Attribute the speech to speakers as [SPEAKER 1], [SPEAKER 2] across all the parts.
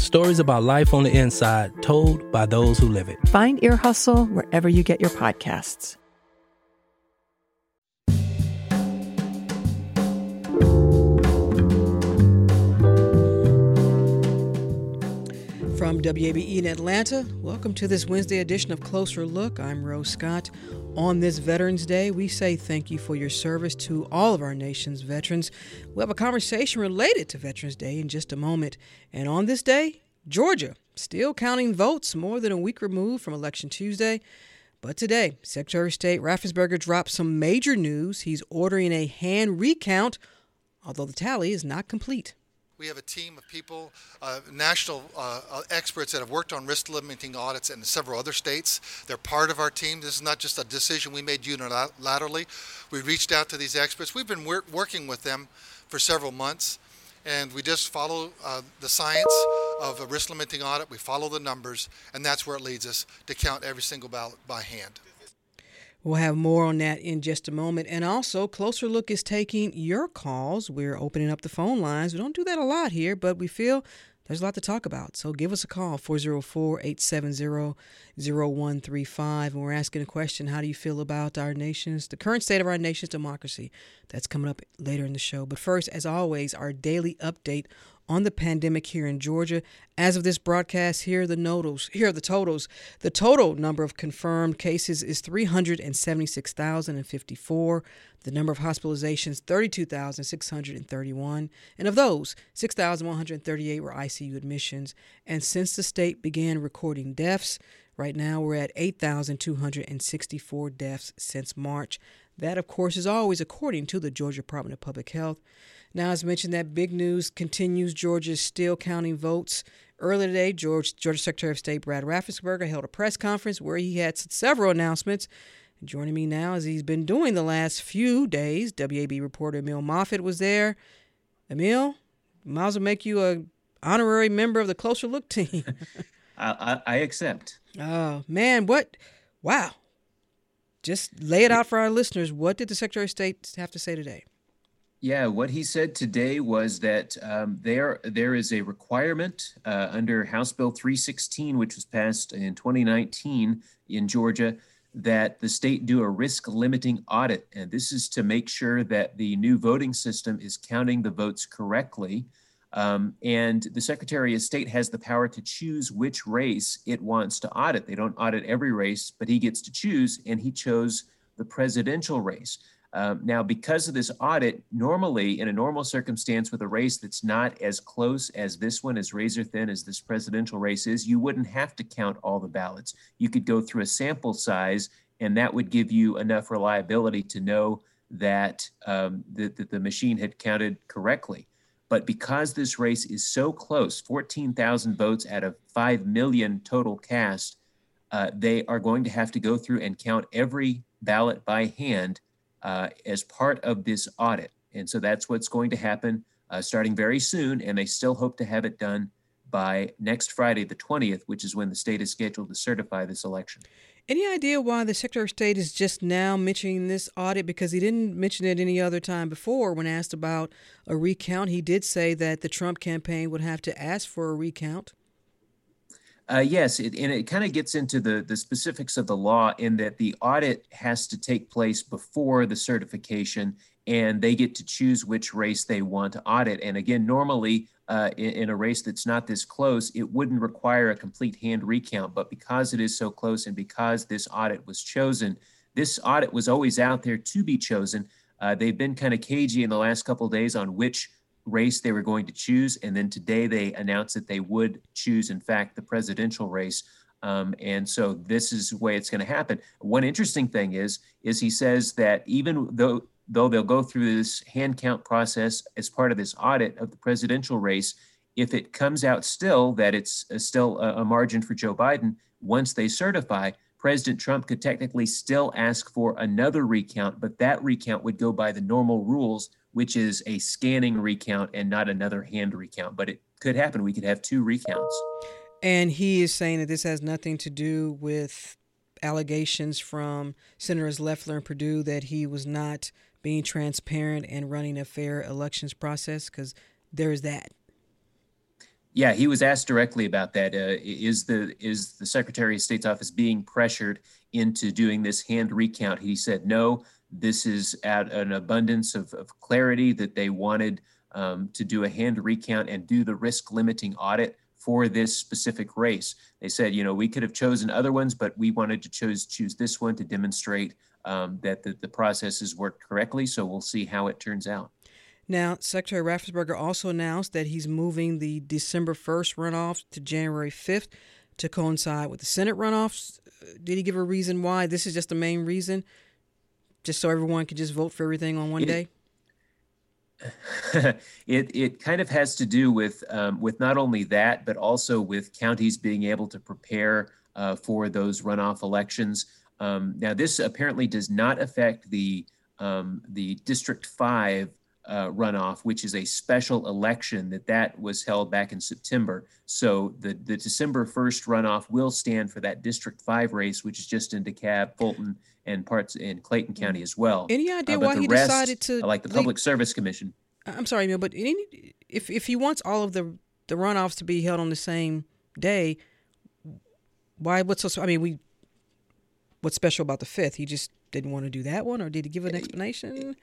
[SPEAKER 1] stories about life on the inside told by those who live it.
[SPEAKER 2] Find Ear Hustle wherever you get your podcasts.
[SPEAKER 3] From WABE in Atlanta, welcome to this Wednesday edition of Closer Look. I'm Rose Scott. On this Veterans Day, we say thank you for your service to all of our nation's veterans. We'll have a conversation related to Veterans Day in just a moment. And on this day, Georgia still counting votes more than a week removed from Election Tuesday. But today, Secretary of State Raffensperger dropped some major news. He's ordering a hand recount, although the tally is not complete.
[SPEAKER 4] We have a team of people, uh, national uh, uh, experts that have worked on risk limiting audits in several other states. They're part of our team. This is not just a decision we made unilaterally. We reached out to these experts. We've been wor- working with them for several months, and we just follow uh, the science of a risk limiting audit. We follow the numbers, and that's where it leads us to count every single ballot by hand.
[SPEAKER 3] We'll have more on that in just a moment. And also, Closer Look is taking your calls. We're opening up the phone lines. We don't do that a lot here, but we feel there's a lot to talk about. So give us a call, 404 870 0135. And we're asking a question How do you feel about our nation's, the current state of our nation's democracy? That's coming up later in the show. But first, as always, our daily update on the pandemic here in Georgia. As of this broadcast, here are the totals. Here are the totals. The total number of confirmed cases is 376,054. The number of hospitalizations 32,631, and of those, 6,138 were ICU admissions. And since the state began recording deaths, right now we're at 8,264 deaths since March. That, of course, is always according to the Georgia Department of Public Health. Now, as mentioned, that big news continues. Georgia is still counting votes. Earlier today, George, Georgia Secretary of State Brad Raffensperger held a press conference where he had several announcements. Joining me now, as he's been doing the last few days, WABE reporter Emil Moffatt was there. Emil, might as well make you a honorary member of the Closer Look team.
[SPEAKER 5] I, I accept.
[SPEAKER 3] Oh man, what? Wow! Just lay it out for our listeners. What did the Secretary of State have to say today?
[SPEAKER 5] Yeah, what he said today was that um, there there is a requirement uh, under House Bill 316, which was passed in 2019 in Georgia, that the state do a risk limiting audit, and this is to make sure that the new voting system is counting the votes correctly. Um, and the Secretary of State has the power to choose which race it wants to audit. They don't audit every race, but he gets to choose, and he chose the presidential race. Um, now, because of this audit, normally in a normal circumstance with a race that's not as close as this one, as razor thin as this presidential race is, you wouldn't have to count all the ballots. You could go through a sample size, and that would give you enough reliability to know that, um, that, that the machine had counted correctly. But because this race is so close 14,000 votes out of 5 million total cast uh, they are going to have to go through and count every ballot by hand uh, as part of this audit. And so that's what's going to happen uh, starting very soon. And they still hope to have it done by next Friday, the 20th, which is when the state is scheduled to certify this election.
[SPEAKER 3] Any idea why the Secretary of State is just now mentioning this audit? Because he didn't mention it any other time before. When asked about a recount, he did say that the Trump campaign would have to ask for a recount.
[SPEAKER 5] Uh, yes, it, and it kind of gets into the, the specifics of the law in that the audit has to take place before the certification, and they get to choose which race they want to audit. And again, normally uh, in, in, a race that's not this close, it wouldn't require a complete hand recount. But because it is so close and because this audit was chosen, this audit was always out there to be chosen. Uh, they've been kind of cagey in the last couple days on which race they were going to choose. And then today they announced that they would choose, in fact, the presidential race. Um, and so this is the way it's going to happen. One interesting thing is, is he says that even though though they'll go through this hand count process as part of this audit of the presidential race, if it comes out still that it's uh, still a, a margin for Joe Biden, once they certify, President Trump could technically still ask for another recount, but that recount would go by the normal rules, which is a scanning recount and not another hand recount. But it could happen. We could have two recounts.
[SPEAKER 3] And he is saying that this has nothing to do with allegations from Senators Loeffler and Perdue that he was not being transparent and running a fair elections process, because there's that.
[SPEAKER 5] Yeah, he was asked directly about that. Uh, is the is the Secretary of State's office being pressured into doing this hand recount? He said no. This is at an abundance of, of clarity that they wanted um, to do a hand recount and do the risk limiting audit for this specific race. They said, you know, we could have chosen other ones, but we wanted to choose choose this one to demonstrate um, that the, the process has worked correctly. So we'll see how it turns out.
[SPEAKER 3] Now, Secretary Raffensperger also announced that he's moving the December 1st runoff to January 5th to coincide with the Senate runoffs. Did he give a reason why? This is just the main reason, just so everyone can just vote for everything on one
[SPEAKER 5] it,
[SPEAKER 3] day.
[SPEAKER 5] it it kind of has to do with um, with not only that, but also with counties being able to prepare uh, for those runoff elections. Um, now, this apparently does not affect the um, the District Five uh, runoff, which is a special election that that was held back in September. So the, the December 1st runoff will stand for that District 5 race, which is just in DeKalb, Fulton, and parts in Clayton County as well.
[SPEAKER 3] Any idea uh, why he rest, decided to
[SPEAKER 5] like the Public Service Commission?
[SPEAKER 3] I'm sorry, Emil, but any, if if he wants all of the the runoffs to be held on the same day, why? What's so? I mean, we. What's special about the fifth? He just didn't want to do that one, or did he give an explanation?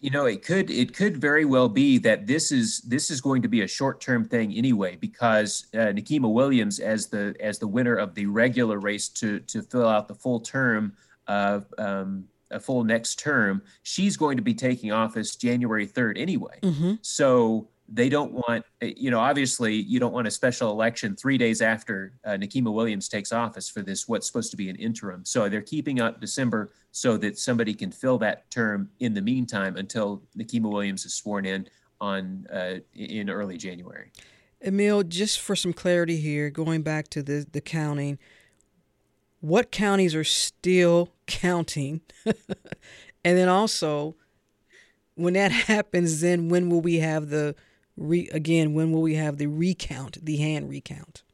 [SPEAKER 5] You know it could it could very well be that this is this is going to be a short term thing anyway because uh, Nikema Williams as the as the winner of the regular race to to fill out the full term of um, a full next term she's going to be taking office January 3rd anyway mm-hmm. so they don't want, you know, obviously you don't want a special election three days after uh, Nikema Williams takes office for this, what's supposed to be an interim. So they're keeping up December so that somebody can fill that term in the meantime until Nikema Williams is sworn in on uh, in early January.
[SPEAKER 3] Emil, just for some clarity here, going back to the, the counting, what counties are still counting? and then also, when that happens, then when will we have the re, again, when will we have the recount, the hand recount?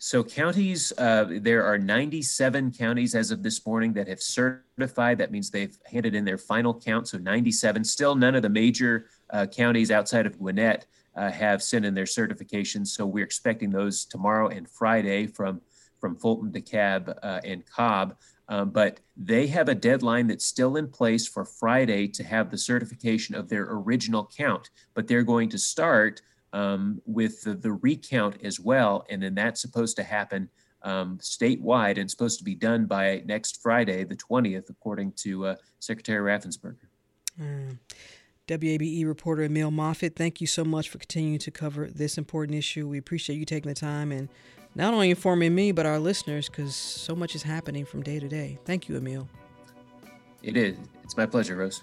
[SPEAKER 5] So, counties, uh, there are 97 counties as of this morning that have certified. That means they've handed in their final count. So, 97. Still, none of the major uh, counties outside of Gwinnett uh, have sent in their certifications. So, we're expecting those tomorrow and Friday from, from Fulton, DeKalb, uh, and Cobb. Um, but they have a deadline that's still in place for Friday to have the certification of their original count. But they're going to start um, with the, the, recount as well. And then that's supposed to happen um, statewide and supposed to be done by next Friday, the 20th, according to uh, Secretary Raffensperger.
[SPEAKER 3] Mm. WABE reporter Emil Moffatt, thank you so much for continuing to cover this important issue. We appreciate you taking the time and not only informing me, but our listeners, because so much is happening from day to day. Thank you, Emil.
[SPEAKER 5] It is. It's my pleasure, Rose.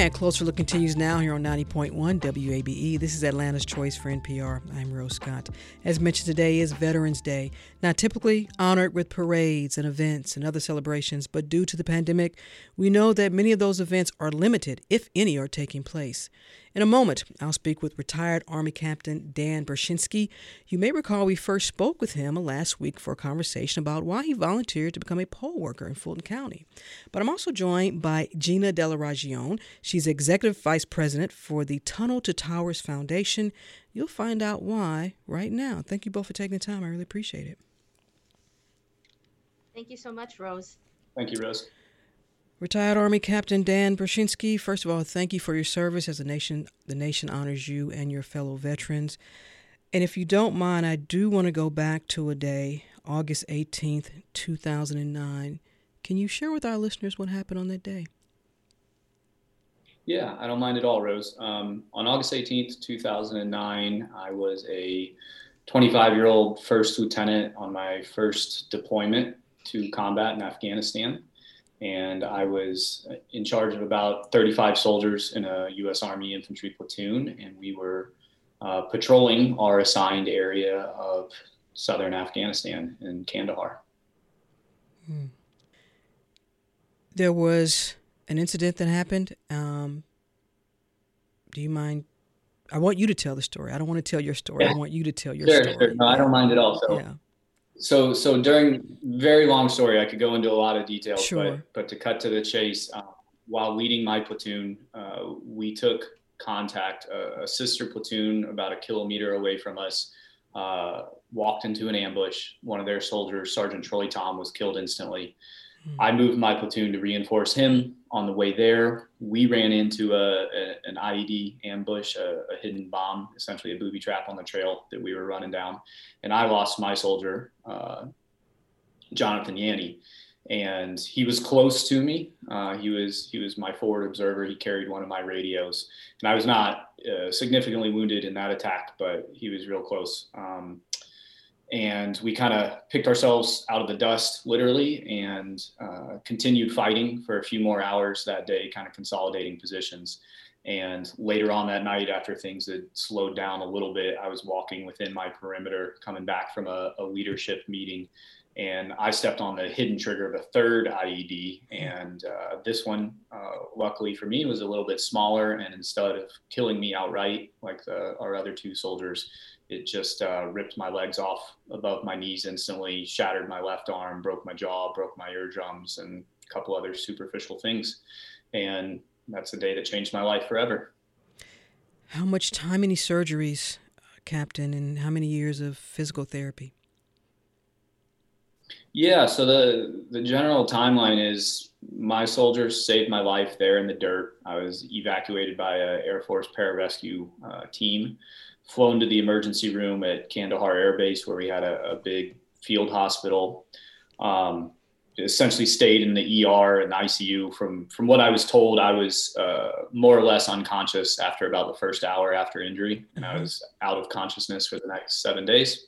[SPEAKER 3] And Closer Look continues now here on 90.1 WABE. This is Atlanta's Choice for NPR. I'm Rose Scott. As mentioned, today is Veterans Day. Now, typically honored with parades and events and other celebrations, but due to the pandemic, we know that many of those events are limited, if any are taking place. In a moment, I'll speak with retired Army Captain Dan Berschinski. You may recall we first spoke with him last week for a conversation about why he volunteered to become a poll worker in Fulton County. But I'm also joined by Gina Della Ragione. She's Executive Vice President for the Tunnel to Towers Foundation. You'll find out why right now. Thank you both for taking the time. I really appreciate it.
[SPEAKER 6] Thank you so much, Rose.
[SPEAKER 7] Thank you, Rose.
[SPEAKER 3] Retired Army Captain Dan Berschinski, first of all, thank you for your service as the nation the nation honors you and your fellow veterans. And if you don't mind, I do want to go back to a day, August 18th, 2009. Can you share with our listeners what happened on that day?
[SPEAKER 7] Yeah, I don't mind at all, Rose. Um, on August 18th, 2009, I was a 25 year old first lieutenant on my first deployment to combat in Afghanistan and I was in charge of about 35 soldiers in a U.S. Army infantry platoon, and we were uh, patrolling our assigned area of southern Afghanistan in Kandahar. Hmm.
[SPEAKER 3] There was an incident that happened. Um, do you mind? I want you to tell the story. I don't want to tell your story. Yeah. I want you to tell your
[SPEAKER 7] sure,
[SPEAKER 3] story.
[SPEAKER 7] Sure. No, I don't mind at all. So, yeah so so during very long story i could go into a lot of details sure. but but to cut to the chase uh, while leading my platoon uh, we took contact a, a, sister platoon about a kilometer away from us uh, walked into an ambush one of their soldiers sergeant troy tom was killed instantly mm-hmm. i moved my platoon to reinforce him on the way there we ran into a, a an ied ambush a, a hidden bomb essentially a booby trap on the trail that we were running down and I lost my soldier, uh, Jonathan Yanney, and he was close to me. Uh, he was he was my forward observer. He carried one of my radios, and I was not uh, significantly wounded in that attack, but he was real close. Um, and we kind of picked ourselves out of the dust, literally, and uh, continued fighting for a few more hours that day, kind of consolidating positions. And later on that night, after things had slowed down a little bit, I was walking within my perimeter, coming back from a, a leadership meeting, and I stepped on the hidden trigger of a third IED. And uh, this one, uh, luckily for me, was a little bit smaller. And instead of killing me outright, like the, our other two soldiers, it just uh, ripped my legs off above my knees instantly, shattered my left arm, broke my jaw, broke my eardrums, and a couple other superficial things. And that's a day that changed my life forever.
[SPEAKER 3] How much time, any surgeries, uh, Captain, and how many years of physical therapy?
[SPEAKER 7] Yeah, so the the general timeline is my soldiers saved my life there in the dirt. I was evacuated by a Air Force pararescue uh, team, flown to the emergency room at Kandahar Air Base where we had a, a big field hospital. Um, essentially stayed in the ER and the ICU. From from what I was told, I was uh, more or less unconscious after about the first hour after injury, and I was out of consciousness for the next seven days.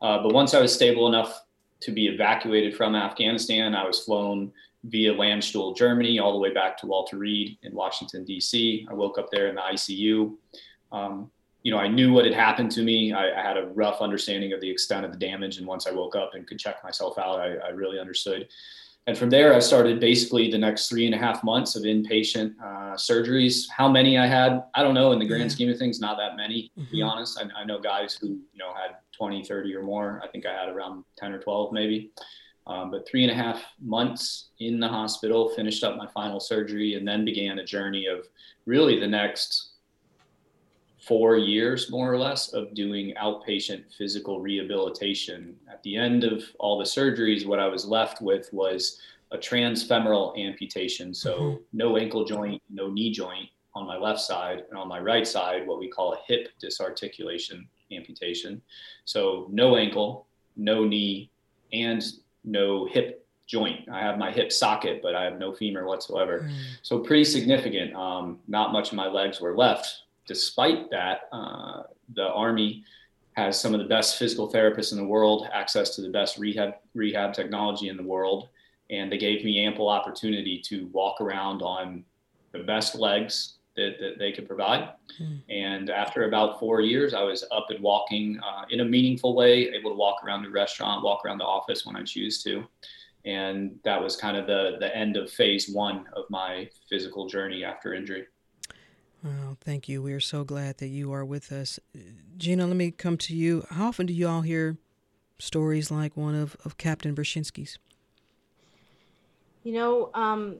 [SPEAKER 7] Uh, but once I was stable enough to be evacuated from Afghanistan, I was flown via Landstuhl, Germany, all the way back to Walter Reed in Washington D.C. I woke up there in the ICU. Um, you know, I knew what had happened to me. I, I, had a rough understanding of the extent of the damage. And once I woke up and could check myself out, I, I really understood. And from there, I started basically the next three and a half months of inpatient uh, surgeries. How many I had, I don't know. In the grand scheme of things, not that many, to mm-hmm. be honest. I, I, know guys who, you know, had 20, 30 or more. I think I had around 10 or 12 maybe. Um, but three and a half months in the hospital, finished up my final surgery, and then began a journey of really the next four years, more or less, of doing outpatient physical rehabilitation. At the end of all the surgeries, what I was left with was a transfemoral amputation. So, mm-hmm. no ankle joint, no knee joint on my left side, and on my right side, what we call a hip disarticulation amputation. So, no ankle, no knee, and no hip joint. I have my hip socket, but I have no femur whatsoever. Mm. So pretty significant. Um, not much of my legs were left despite that, uh, the Army has some of the best physical therapists in the world, access to the best rehab rehab technology in the world, and they gave me ample opportunity to walk around on the best legs that, that they could provide. Mm. And after about four years, I was up and walking uh, in a meaningful way, able to walk around the restaurant, walk around the office when I choose to. And that was kind of the, the end of phase one of my physical journey after injury.
[SPEAKER 3] Oh, thank you. We are so glad that you are with us. Gina, let me come to you. How often do you all hear stories like one of, of Captain Berschinski's?
[SPEAKER 6] You know, um,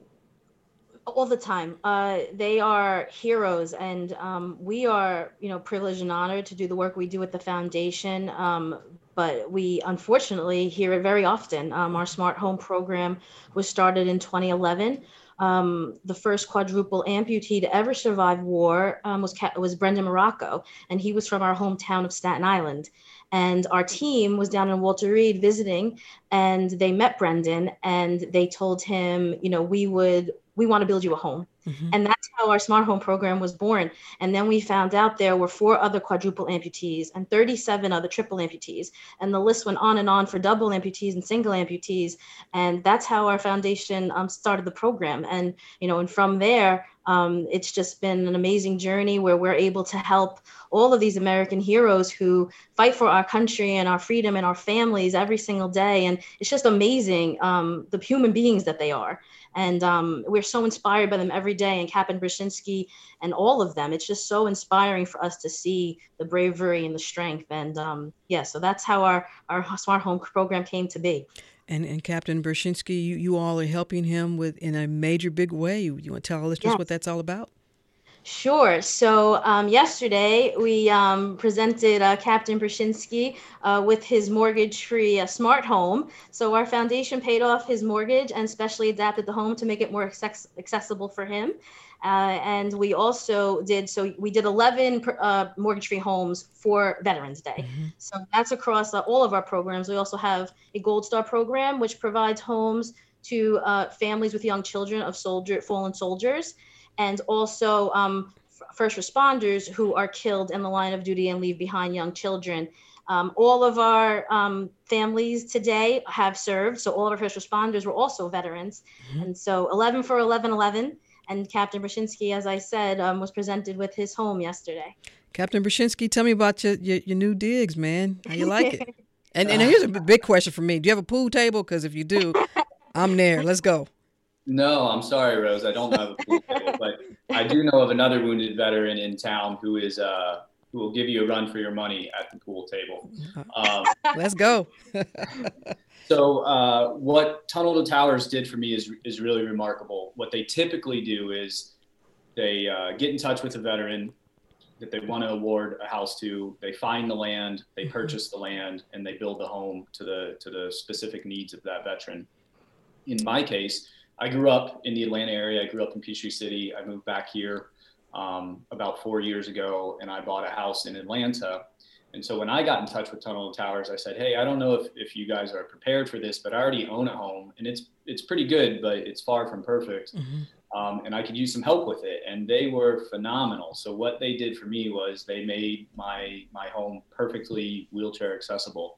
[SPEAKER 6] all the time. Uh, they are heroes, and um, we are, you know, privileged and honored to do the work we do at the foundation. Um, but we unfortunately hear it very often. Um, our smart home program was started in 2011. Um, the first quadruple amputee to ever survive war um, was was Brendan Marrocco, and he was from our hometown of Staten Island. And our team was down in Walter Reed visiting, and they met Brendan, and they told him, you know, we would we want to build you a home. Mm-hmm. And that's how our smart home program was born. And then we found out there were four other quadruple amputees and 37 other triple amputees. And the list went on and on for double amputees and single amputees. And that's how our foundation um, started the program. And, you know, and from there, um, it's just been an amazing journey where we're able to help all of these American heroes who fight for our country and our freedom and our families every single day. And it's just amazing um, the human beings that they are. And um, we're so inspired by them every day, and Captain Berschinski and all of them. It's just so inspiring for us to see the bravery and the strength. And um, yeah, so that's how our, our smart home program came to be.
[SPEAKER 3] And, and Captain Berschinski, you, you all are helping him with in a major big way. You, you want to tell our listeners yes. what that's all about?
[SPEAKER 6] Sure. So um, yesterday we um, presented uh, Captain Berschinski uh, with his mortgage-free uh, smart home. So our foundation paid off his mortgage and specially adapted the home to make it more access- accessible for him. Uh, and we also did so we did 11 uh, mortgage-free homes for Veterans Day. Mm-hmm. So that's across uh, all of our programs. We also have a Gold Star program which provides homes to families with young children of soldier fallen soldiers and also um, f- first responders who are killed in the line of duty and leave behind young children. Um, all of our um, families today have served, so all of our first responders were also veterans. Mm-hmm. And so 11 for 11 11. And Captain Berschinski, as I said, um, was presented with his home yesterday.
[SPEAKER 3] Captain Berschinski, tell me about your, your, your new digs, man. How you like it? and, and here's a big question for me Do you have a pool table? Because if you do, I'm there. Let's go.
[SPEAKER 7] No, I'm sorry, Rose. I don't have a pool table, but I do know of another wounded veteran in town who is uh, who will give you a run for your money at the pool table.
[SPEAKER 3] Um, Let's go.
[SPEAKER 7] so, uh, what Tunnel to Towers did for me is is really remarkable. What they typically do is they uh, get in touch with a veteran that they want to award a house to. They find the land, they mm-hmm. purchase the land, and they build the home to the to the specific needs of that veteran. In my case I grew up in the Atlanta area. I grew up in Peachtree City. I moved back here um, about four years ago, and I bought a house in Atlanta. And so when I got in touch with Tunnel Towers, I said, "Hey, I don't know if, if you guys are prepared for this, but I already own a home, and it's it's pretty good, but it's far from perfect, mm-hmm. um, and I could use some help with it." And they were phenomenal. So what they did for me was they made my my home perfectly wheelchair accessible.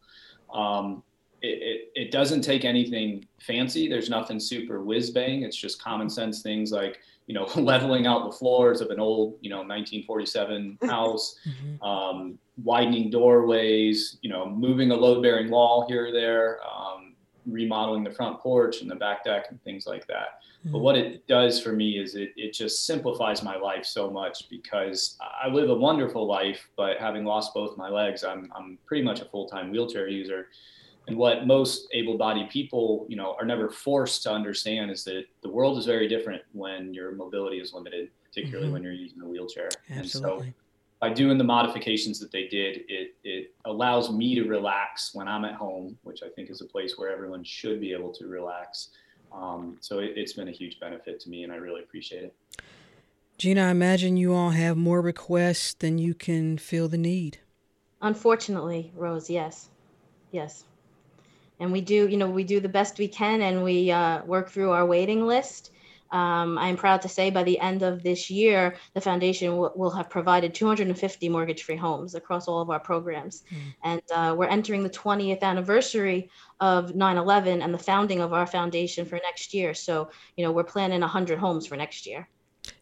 [SPEAKER 7] Um, it, it, it, doesn't take anything fancy. There's nothing super whiz bang. It's just common sense things like, you know, leveling out the floors of an old, you know, 1947 house, mm-hmm. um, widening doorways, you know, moving a load bearing wall here or there, um, remodeling the front porch and the back deck and things like that. Mm-hmm. But what it does for me is it, it just simplifies my life so much because I live a wonderful life, but having lost both my legs, I'm, I'm pretty much a full time wheelchair user and what most able-bodied people you know are never forced to understand is that the world is very different when your mobility is limited particularly mm-hmm. when you're using a wheelchair.
[SPEAKER 3] Absolutely.
[SPEAKER 7] and so by doing the modifications that they did it it allows me to relax when i'm at home which i think is a place where everyone should be able to relax. Um, so it, it's been a huge benefit to me and i really appreciate it.
[SPEAKER 3] Gina i imagine you all have more requests than you can feel the need.
[SPEAKER 6] Unfortunately rose yes. Yes and we do you know we do the best we can and we uh, work through our waiting list um, i'm proud to say by the end of this year the foundation w- will have provided 250 mortgage-free homes across all of our programs mm. and uh, we're entering the 20th anniversary of 9-11 and the founding of our foundation for next year so you know we're planning 100 homes for next year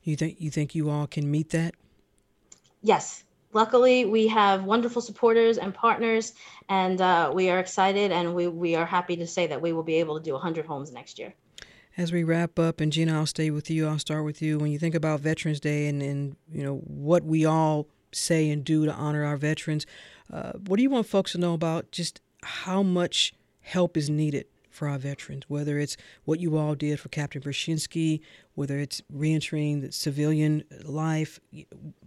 [SPEAKER 3] You think you think you all can meet that?
[SPEAKER 6] Yes. Luckily, we have wonderful supporters and partners, and uh, we are excited and we, we are happy to say that we will be able to do 100 homes next year.
[SPEAKER 3] As we wrap up, and Gina, I'll stay with you. I'll start with you. When you think about Veterans Day and, and you know what we all say and do to honor our veterans, uh, what do you want folks to know about just how much help is needed for our veterans, whether it's what you all did for Captain Berschinski, whether it's reentering the civilian life,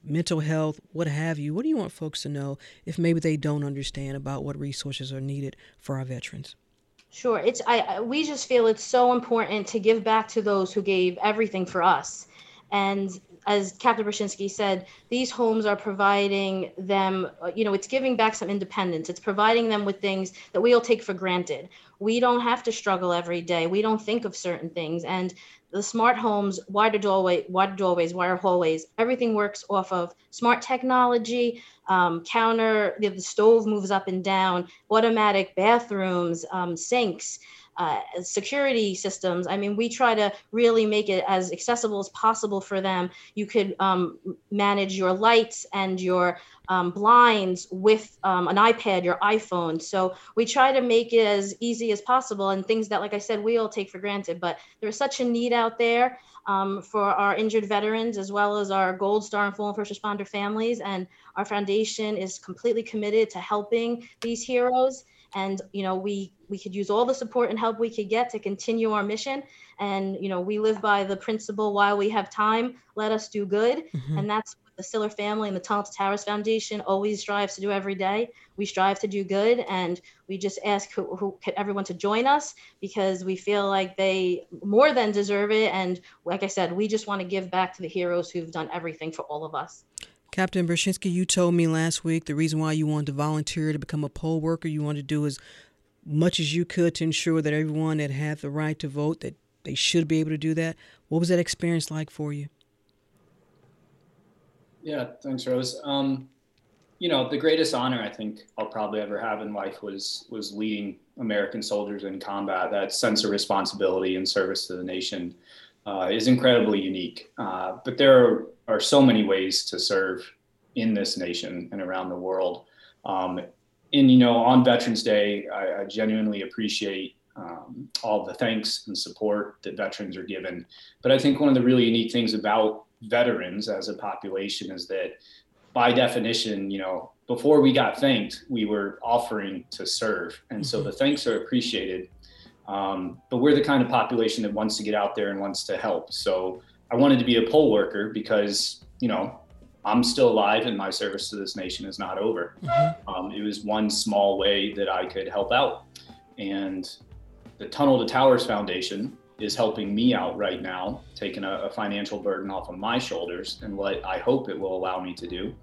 [SPEAKER 3] mental health, what have you. What do you want folks to know if maybe they don't understand about what resources are needed for our veterans?
[SPEAKER 6] Sure. It's I we just feel it's so important to give back to those who gave everything for us. And as Captain Berschinski said, these homes are providing them, uh, you know, it's giving back some independence. It's providing them with things that we all take for granted. We don't have to struggle every day. We don't think of certain things. And the smart homes, wider doorway, wider doorways, wider hallways, everything works off of smart technology, um, counter, the, the, stove moves up and down, automatic bathrooms, um, sinks uh, security systems. I mean, we try to really make it as accessible as possible for them. You could um, manage your lights and your um, blinds with um, an iPad, your iPhone. So we try to make it as easy as possible and things that, like I said, we all take for granted. But there's such a need out there um, for our injured veterans as well as our Gold Star and fallen first responder families. And our foundation is completely committed to helping these heroes and you know we we could use all the support and help we could get to continue our mission and you know we live by the principle while we have time let us do good mm-hmm. and that's what the Siller family and the Tunnel to Towers Foundation always strives to do every day. We strive to do good, and we just ask who, who, everyone to join us because we feel like they more than deserve it. And like I said, we just want to give back to the heroes who've done everything for all of us.
[SPEAKER 3] Captain Berschinski, you told me last week the reason why you wanted to volunteer to become a poll worker, you wanted to do as much as you could to ensure that everyone that had the right to vote, that they should be able to do that. What was that experience like for you?
[SPEAKER 7] Yeah, thanks, Rose. Um, you know, the greatest honor I think I'll probably ever have in life was was leading American soldiers in combat. That sense of responsibility and service to the nation uh, is incredibly unique. Uh, but there are so many ways to serve in this nation and around the world. Um, and you know, on Veterans Day, I, I genuinely appreciate um, all the thanks and support that veterans are given. But I think one of the really unique things about veterans as a population is that, by definition, you know, before we got thanked, we were offering to serve, and so mm-hmm. the thanks are appreciated. Um, but we're the kind of population that wants to get out there and wants to help. So I wanted to be a poll worker because, you know, I'm still alive and my service to this nation is not over. Mm-hmm. Um, it was one small way that I could help out. And the Tunnel to Towers Foundation is helping me out right now, taking a, a financial burden off of my shoulders. And what I hope it will allow me to do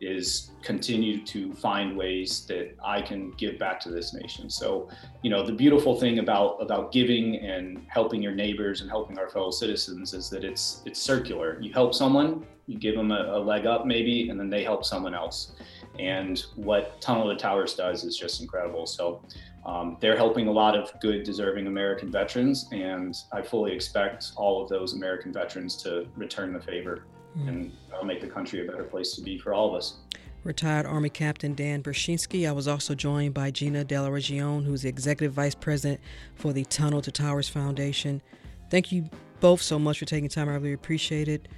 [SPEAKER 7] is continue to find ways that I can give back to this nation. So, you know, the beautiful thing about about giving and helping your neighbors and helping our fellow citizens is that it's it's circular. You help someone, you give them a, a leg up maybe, and then they help someone else. And what Tunnel to Towers does is just incredible. So um, they're helping a lot of good, deserving American veterans, and I fully expect all of those American veterans to return the favor mm. and that'll make the country a better place to be for all of us.
[SPEAKER 3] Retired Army Captain Dan Berschinski. I was also joined by Gina Della Ragione, who's the Executive Vice President for the Tunnel to Towers Foundation. Thank you both so much for taking time. I really appreciate it.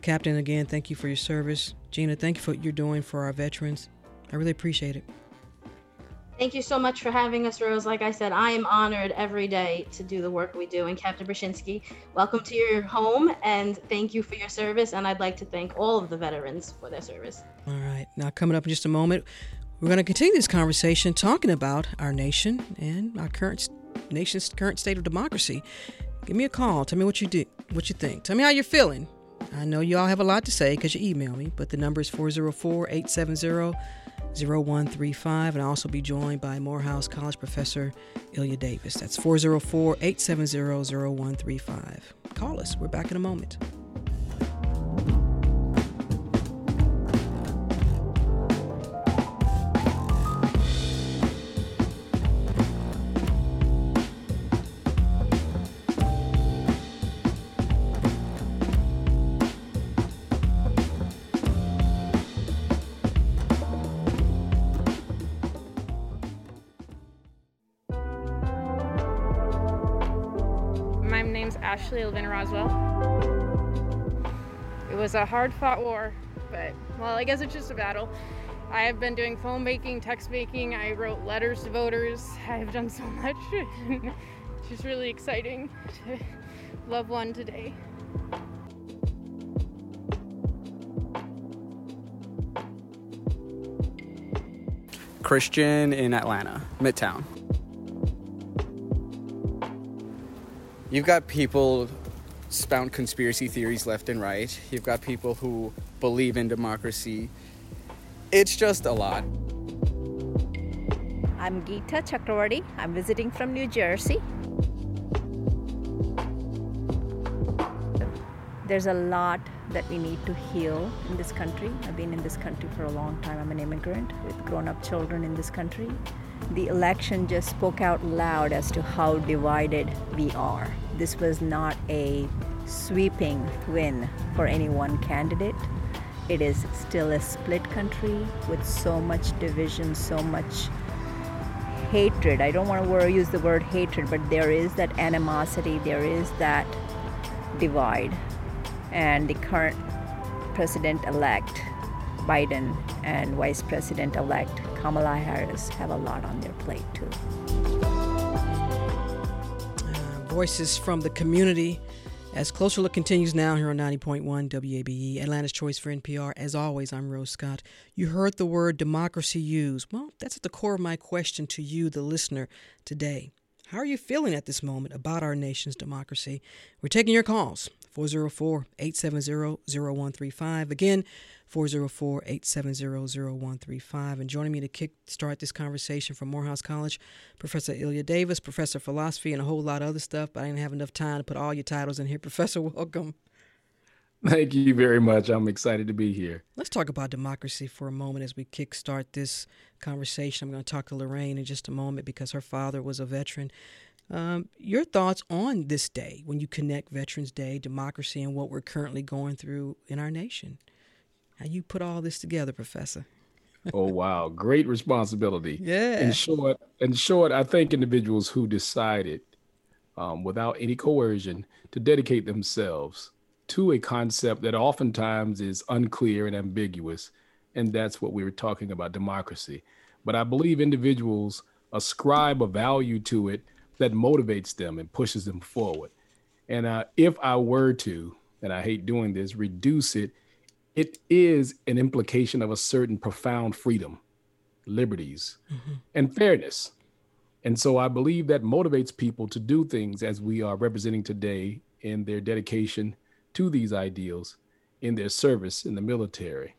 [SPEAKER 3] Captain, again, thank you for your service. Gina, thank you for what you're doing for our veterans. I really appreciate it.
[SPEAKER 6] Thank you so much for having us, Rose. Like I said, I am honored every day to do the work we do. And Captain Berschinski, welcome to your home and thank you for your service. And I'd like to thank all of the veterans for their service.
[SPEAKER 3] All right. Now, coming up in just a moment, we're going to continue this conversation talking about our nation and our current nation's current state of democracy. Give me a call. Tell me what you do, what you think. Tell me how you're feeling. I know you all have a lot to say because you email me, but the number is 404 870 0135. And I'll also be joined by Morehouse College professor Ilya Davis. That's 404 870 0135. Call us. We're back in a moment.
[SPEAKER 8] Name's Ashley Levin Roswell. It was a hard fought war, but well, I guess it's just a battle. I have been doing phone baking, text baking. I wrote letters to voters. I have done so much. it's just really exciting to love one today.
[SPEAKER 9] Christian in Atlanta, Midtown. You've got people spout conspiracy theories left and right. You've got people who believe in democracy it's just a lot.
[SPEAKER 10] I'm Geeta Chakravarti. I'm visiting from New Jersey. There's a lot that we need to heal in this country. I've been in this country for a long time. I'm an immigrant with grown up children in this country. The election just spoke out loud as to how divided we are. This was not a sweeping win for any one candidate it is still a split country with so much division, so much hatred. I don't want to use the word hatred, but there is that animosity, there is that divide. And the current president elect, Biden, and vice president elect, Kamala Harris, have a lot on their plate too.
[SPEAKER 3] Voices from the community as Closer Look continues now here on 90.1 WABE, Atlanta's Choice for NPR. As always, I'm Rose Scott. You heard the word democracy used. Well, that's at the core of my question to you, the listener, today. How are you feeling at this moment about our nation's democracy? We're taking your calls 404 870 0135. Again, 404 870 0135. And joining me to kick start this conversation from Morehouse College, Professor Ilya Davis, Professor of Philosophy, and a whole lot of other stuff, but I didn't have enough time to put all your titles in here. Professor, welcome.
[SPEAKER 11] Thank you very much. I'm excited to be here.
[SPEAKER 3] Let's talk about democracy for a moment as we kickstart this conversation. I'm going to talk to Lorraine in just a moment because her father was a veteran. Um, your thoughts on this day when you connect Veterans Day, democracy, and what we're currently going through in our nation? How you put all this together, Professor?
[SPEAKER 11] oh wow, great responsibility.
[SPEAKER 3] Yeah.
[SPEAKER 11] In short, in short, I think individuals who decided, um, without any coercion, to dedicate themselves to a concept that oftentimes is unclear and ambiguous, and that's what we were talking about, democracy. But I believe individuals ascribe a value to it that motivates them and pushes them forward. And uh, if I were to, and I hate doing this, reduce it, it is an implication of a certain profound freedom, liberties, mm-hmm. and fairness. And so I believe that motivates people to do things as we are representing today in their dedication to these ideals, in their service in the military.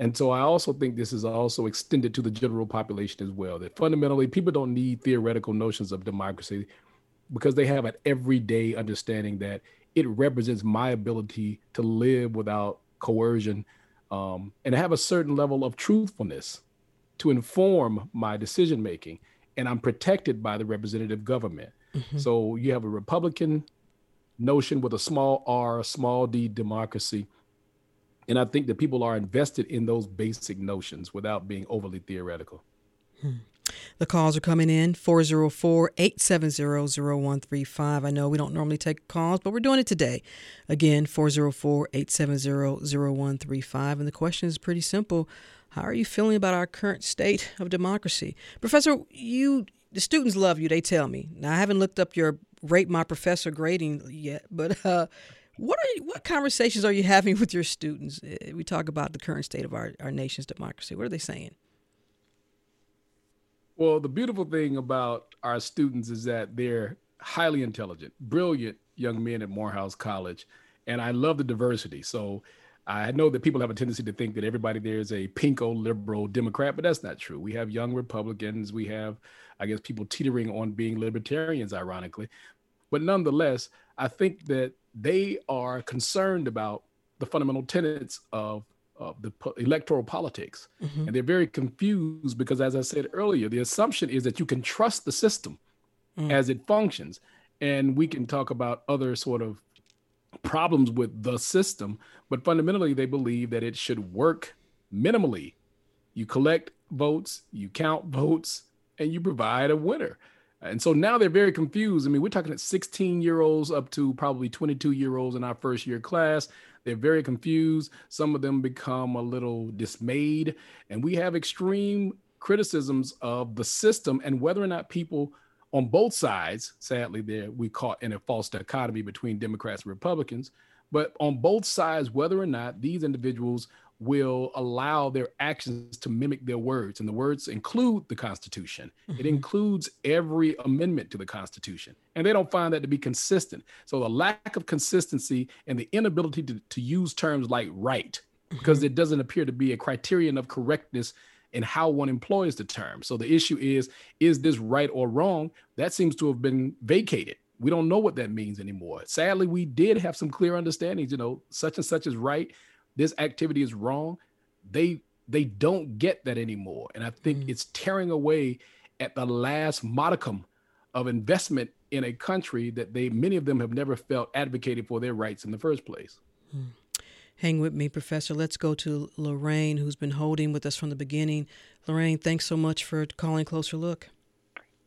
[SPEAKER 11] And so I also think this is also extended to the general population as well. That fundamentally, people don't need theoretical notions of democracy because they have an everyday understanding that it represents my ability to live without coercion um, and have a certain level of truthfulness to inform my decision making. And I'm protected by the representative government. Mm-hmm. So you have a Republican notion with a small r, a small d democracy and I think that people are invested in those basic notions without being overly theoretical.
[SPEAKER 3] Hmm. The calls are coming in 404 870 0135. I know we don't normally take calls, but we're doing it today. Again, 404 870 0135. And the question is pretty simple How are you feeling about our current state of democracy? Professor, you the students love you, they tell me. Now, I haven't looked up your rate my professor grading yet, but uh, what are you, what conversations are you having with your students? Uh, we talk about the current state of our, our nation's democracy. What are they saying?
[SPEAKER 11] Well, the beautiful thing about our students is that they're highly intelligent, brilliant young men at Morehouse College, and I love the diversity. So I know that people have a tendency to think that everybody there is a pinko liberal Democrat, but that's not true. We have young Republicans, we have, I guess, people teetering on being libertarians, ironically. But nonetheless, I think that they are concerned about the fundamental tenets of, of the po- electoral politics. Mm-hmm. And they're very confused because, as I said earlier, the assumption is that you can trust the system mm. as it functions. And we can talk about other sort of problems with the system, but fundamentally, they believe that it should work minimally. You collect votes, you count votes, and you provide a winner. And so now they're very confused. I mean, we're talking at 16 year olds up to probably 22 year olds in our first year class. They're very confused. Some of them become a little dismayed. And we have extreme criticisms of the system and whether or not people on both sides, sadly, there we caught in a false dichotomy between Democrats and Republicans, but on both sides, whether or not these individuals will allow their actions to mimic their words. And the words include the Constitution, mm-hmm. it includes every amendment to the Constitution. And they don't find that to be consistent. So the lack of consistency and the inability to, to use terms like right, because mm-hmm. it doesn't appear to be a criterion of correctness in how one employs the term. So the issue is is this right or wrong? That seems to have been vacated. We don't know what that means anymore. Sadly, we did have some clear understandings, you know, such and such is right this activity is wrong they they don't get that anymore. And i think mm. it's tearing away at the last modicum of investment in a country that they many of them have never felt advocated for their rights in the first place. Mm.
[SPEAKER 3] hang with me professor. Let's go to lorraine who's been holding with us from the beginning. Lorraine thanks so much for calling closer look.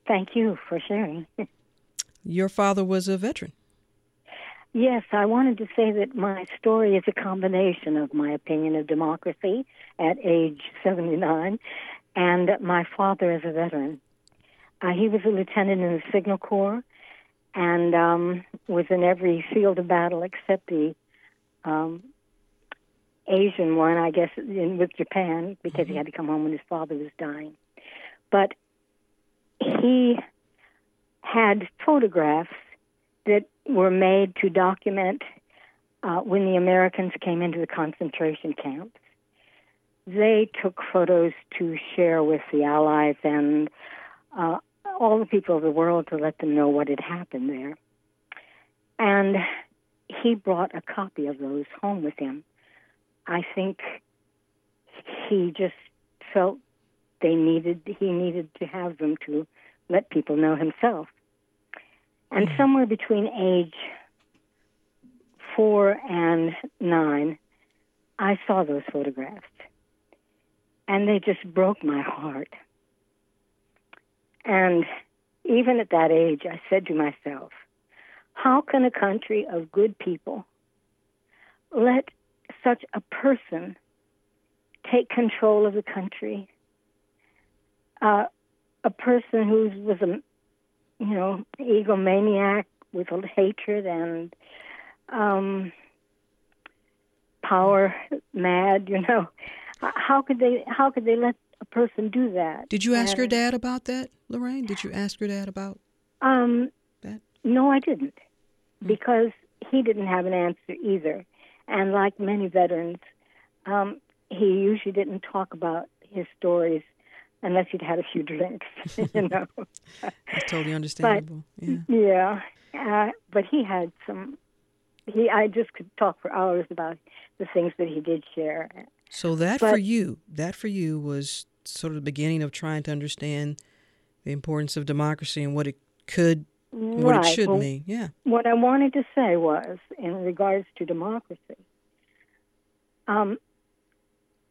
[SPEAKER 12] Thank you for sharing.
[SPEAKER 3] Your father was a veteran
[SPEAKER 12] Yes, I wanted to say that my story is a combination of my opinion of democracy at age 79 and my father as a veteran. Uh, he was a lieutenant in the Signal Corps and um, was in every field of battle except the um, Asian one, I guess, in, with Japan because mm-hmm. he had to come home when his father was dying. But he had photographs that were made to document uh, when the Americans came into the concentration camps. They took photos to share with the Allies and uh, all the people of the world to let them know what had happened there. And he brought a copy of those home with him. I think he just felt they needed he needed to have them to let people know himself. And mm. somewhere between age four and nine, I saw those photographs. And they just broke my heart. And even at that age, I said to myself, how can a country of good people let such a person take control of the country? Uh, a person who was a you know, egomaniac with hatred and um, power mad. You know, how could they? How could they let a person do that?
[SPEAKER 3] Did you ask and, your dad about that, Lorraine? Did you ask your dad about
[SPEAKER 12] um, that? No, I didn't, hmm. because he didn't have an answer either. And like many veterans, um, he usually didn't talk about his stories unless you'd had a few drinks, you know.
[SPEAKER 3] Totally understandable.
[SPEAKER 12] But, yeah. Yeah. Uh, but he had some. He, I just could talk for hours about the things that he did share.
[SPEAKER 3] So that but, for you, that for you was sort of the beginning of trying to understand the importance of democracy and what it could, what
[SPEAKER 12] right.
[SPEAKER 3] it should
[SPEAKER 12] well,
[SPEAKER 3] mean. Yeah.
[SPEAKER 12] What I wanted to say was, in regards to democracy, um,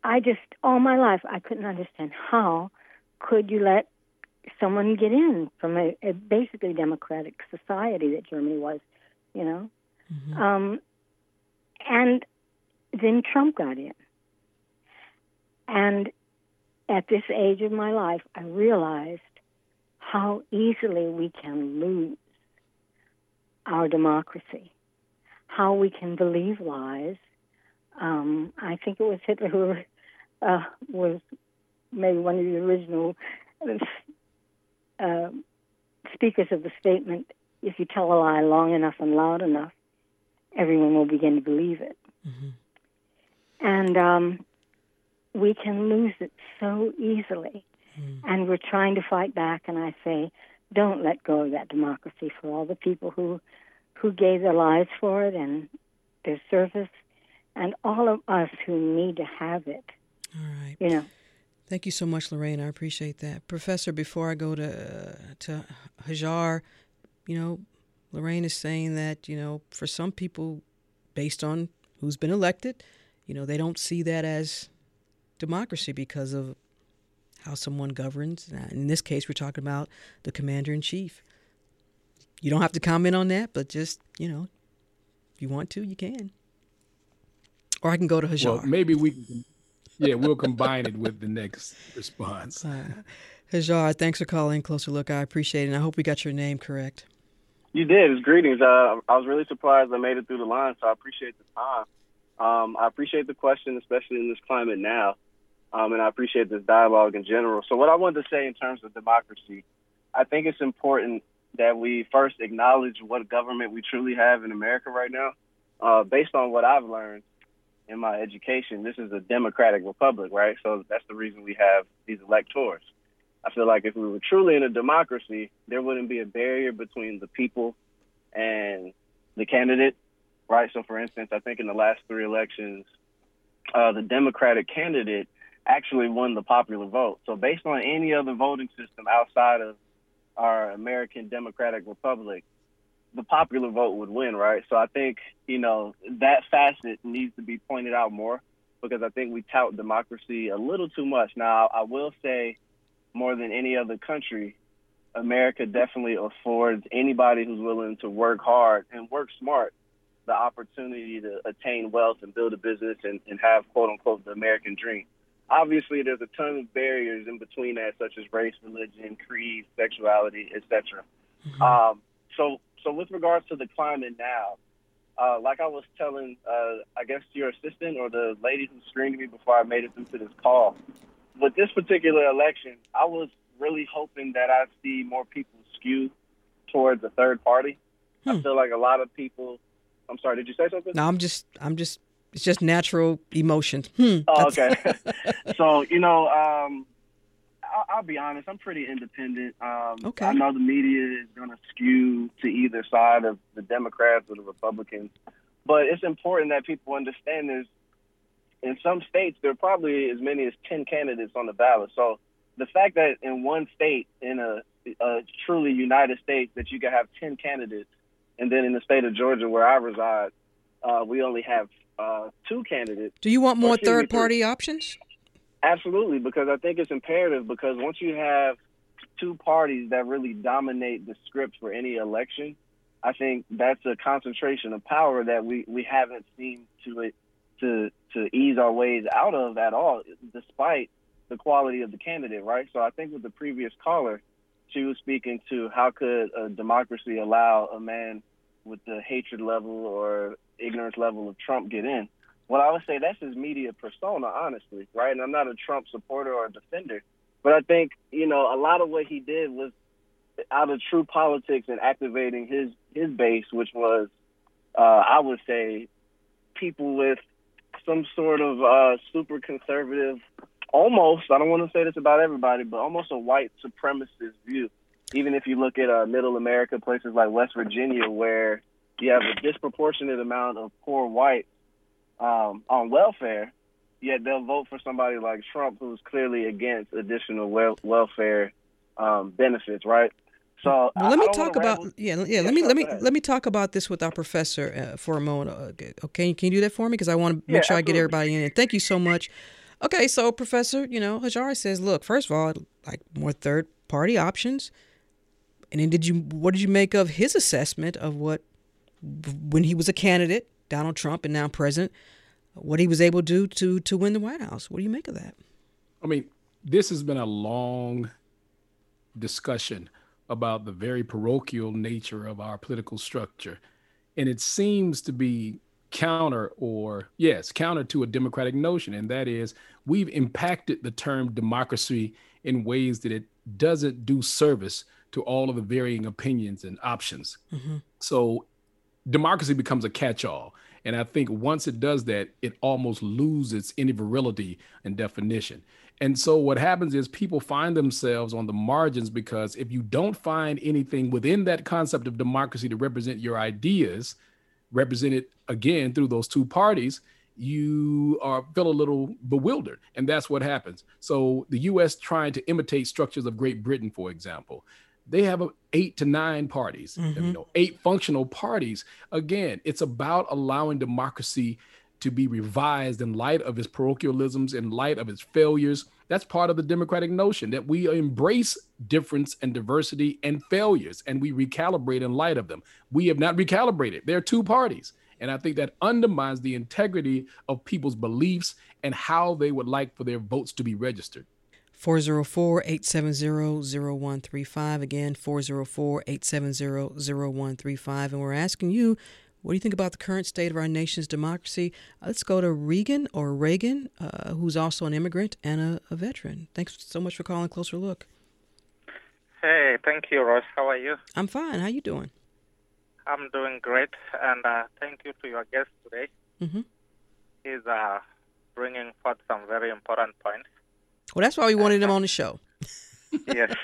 [SPEAKER 12] I just all my life I couldn't understand how could you let someone get in from a, a basically democratic society that Germany was, you know? Mm-hmm. Um, and then Trump got in. And at this age of my life, I realized how easily we can lose our democracy, how we can believe lies. Um, I think it was Hitler who uh, was maybe one of the original uh, speakers of the statement if you tell a lie long enough and loud enough, everyone will begin to believe it. Mm-hmm. And um, we can lose it so easily. Mm. And we're trying to fight back, and I say, don't let go of that democracy for all the people who who gave their lives for it and their service, and all of us who need to have it.
[SPEAKER 3] All right.
[SPEAKER 12] You know.
[SPEAKER 3] Thank you so much, Lorraine. I appreciate that, Professor. Before I go to to Hajar, you know, Lorraine is saying that you know for some people, based on who's been elected, you know, they don't see that as democracy because of how someone governs. In this case, we're talking about the commander in chief. You don't have to comment on that, but just, you know, if you want to, you can. Or I can go to Hajar.
[SPEAKER 11] Well, maybe we yeah, we'll combine it with the next response. Uh,
[SPEAKER 3] Hajar, thanks for calling Closer Look. I appreciate it. And I hope we got your name correct.
[SPEAKER 13] You did. It's greetings. Uh, I was really surprised I made it through the line, so I appreciate the time. Um, I appreciate the question, especially in this climate now, um, and I appreciate this dialogue in general. So, what I wanted to say in terms of democracy, I think it's important that we first acknowledge what government we truly have in America right now. Uh, based on what I've learned in my education, this is a democratic republic, right? So that's the reason we have these electors. I feel like if we were truly in a democracy, there wouldn't be a barrier between the people and the candidate, right? So, for instance, I think in the last three elections, uh, the Democratic candidate actually won the popular vote. So, based on any other voting system outside of our American Democratic Republic, the popular vote would win, right? So, I think, you know, that facet needs to be pointed out more because I think we tout democracy a little too much. Now, I will say, more than any other country, America definitely affords anybody who's willing to work hard and work smart the opportunity to attain wealth and build a business and, and have quote unquote the American dream. Obviously, there's a ton of barriers in between that, such as race, religion, creed, sexuality, etc. Mm-hmm. Um, so, so with regards to the climate now, uh, like I was telling, uh, I guess your assistant or the lady who screened me before I made it through to this call, with this particular election, I was really hoping that I'd see more people skew towards a third party. Hmm. I feel like a lot of people. I'm sorry. Did you say something?
[SPEAKER 3] No, I'm just. I'm just. It's just natural emotions. Hmm,
[SPEAKER 13] oh, okay. so you know, um, I'll, I'll, be honest. I'm pretty independent. Um, okay. I know the media is going to skew to either side of the Democrats or the Republicans, but it's important that people understand there's in some states there are probably as many as 10 candidates on the ballot. So the fact that in one state, in a, a truly United States, that you can have 10 candidates, and then in the state of Georgia where I reside, uh, we only have uh, two candidates.
[SPEAKER 3] Do you want more third party options?
[SPEAKER 13] Absolutely, because I think it's imperative because once you have two parties that really dominate the script for any election, I think that's a concentration of power that we, we haven't seen to it to to ease our ways out of at all, despite the quality of the candidate, right? So I think with the previous caller, she was speaking to how could a democracy allow a man with the hatred level or ignorance level of Trump get in? Well, I would say that's his media persona, honestly, right? And I'm not a Trump supporter or a defender, but I think you know a lot of what he did was out of true politics and activating his his base, which was, uh, I would say, people with some sort of uh, super conservative, almost, I don't want to say this about everybody, but almost a white supremacist view. Even if you look at uh, middle America, places like West Virginia, where you have a disproportionate amount of poor whites um, on welfare, yet they'll vote for somebody like Trump, who's clearly against additional wel- welfare um, benefits, right? So
[SPEAKER 3] well, let me talk about yeah yeah, yeah let me let me let me talk about this with our professor uh, for a moment. Okay, okay, can you do that for me? Because I want to make yeah, sure absolutely. I get everybody in. Thank you so much. Okay, so professor, you know Hajar says, look, first of all, like more third party options, and then did you what did you make of his assessment of what when he was a candidate, Donald Trump, and now president, what he was able to do to to win the White House? What do you make of that?
[SPEAKER 11] I mean, this has been a long discussion about the very parochial nature of our political structure. And it seems to be counter or, yes, counter to a democratic notion. And that is, we've impacted the term democracy in ways that it doesn't do service to all of the varying opinions and options. Mm-hmm. So democracy becomes a catch all. And I think once it does that, it almost loses any virility and definition. And so what happens is people find themselves on the margins because if you don't find anything within that concept of democracy to represent your ideas, represented again through those two parties, you are feel a little bewildered. And that's what happens. So the US trying to imitate structures of Great Britain, for example, they have eight to nine parties, mm-hmm. you know, eight functional parties. Again, it's about allowing democracy to be revised in light of its parochialisms, in light of its failures, That's part of the democratic notion that we embrace difference and diversity and failures and we recalibrate in light of them. We have not recalibrated. There are two parties. And I think that undermines the integrity of people's beliefs and how they would like for their votes to be registered.
[SPEAKER 3] 404 870 0135. Again, 404 870 0135. And we're asking you, what do you think about the current state of our nation's democracy? Uh, let's go to Regan or Reagan, uh, who's also an immigrant and a, a, veteran. Thanks so much for calling Closer Look.
[SPEAKER 14] Hey, thank you, Rose. How are you?
[SPEAKER 3] I'm fine. How you doing?
[SPEAKER 14] I'm doing great, and uh, thank you to your guest today.
[SPEAKER 3] Mm-hmm.
[SPEAKER 14] He's uh, bringing forth some very important points.
[SPEAKER 3] Well, that's why we wanted him on the show.
[SPEAKER 14] yes.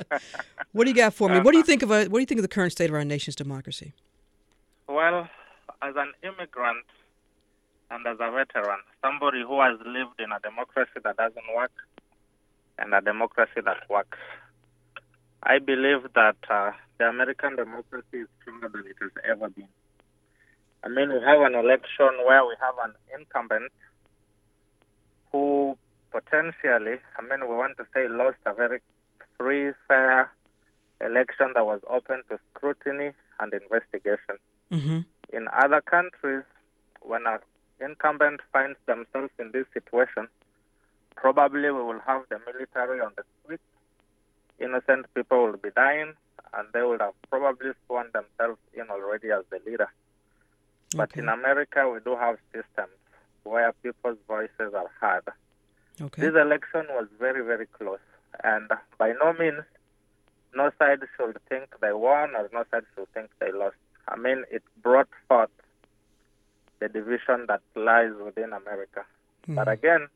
[SPEAKER 3] what do you got for me? What do you think of a, What do you think of the current state of our nation's democracy?
[SPEAKER 14] Well, as an immigrant and as a veteran, somebody who has lived in a democracy that doesn't work and a democracy that works, I believe that uh, the American democracy is stronger than it has ever been. I mean, we have an election where we have an incumbent who potentially, I mean, we want to say lost a very free, fair election that was open to scrutiny and investigation.
[SPEAKER 3] Mm-hmm.
[SPEAKER 14] In other countries, when an incumbent finds themselves in this situation, probably we will have the military on the streets. Innocent people will be dying, and they would have probably sworn themselves in already as the leader. But in America, we do have systems where people's voices are heard.
[SPEAKER 3] Okay.
[SPEAKER 14] This election was very, very close, and by no means, no side should think they won or no side should think they lost. I mean, it brought forth the division that lies within America. Hmm. But again,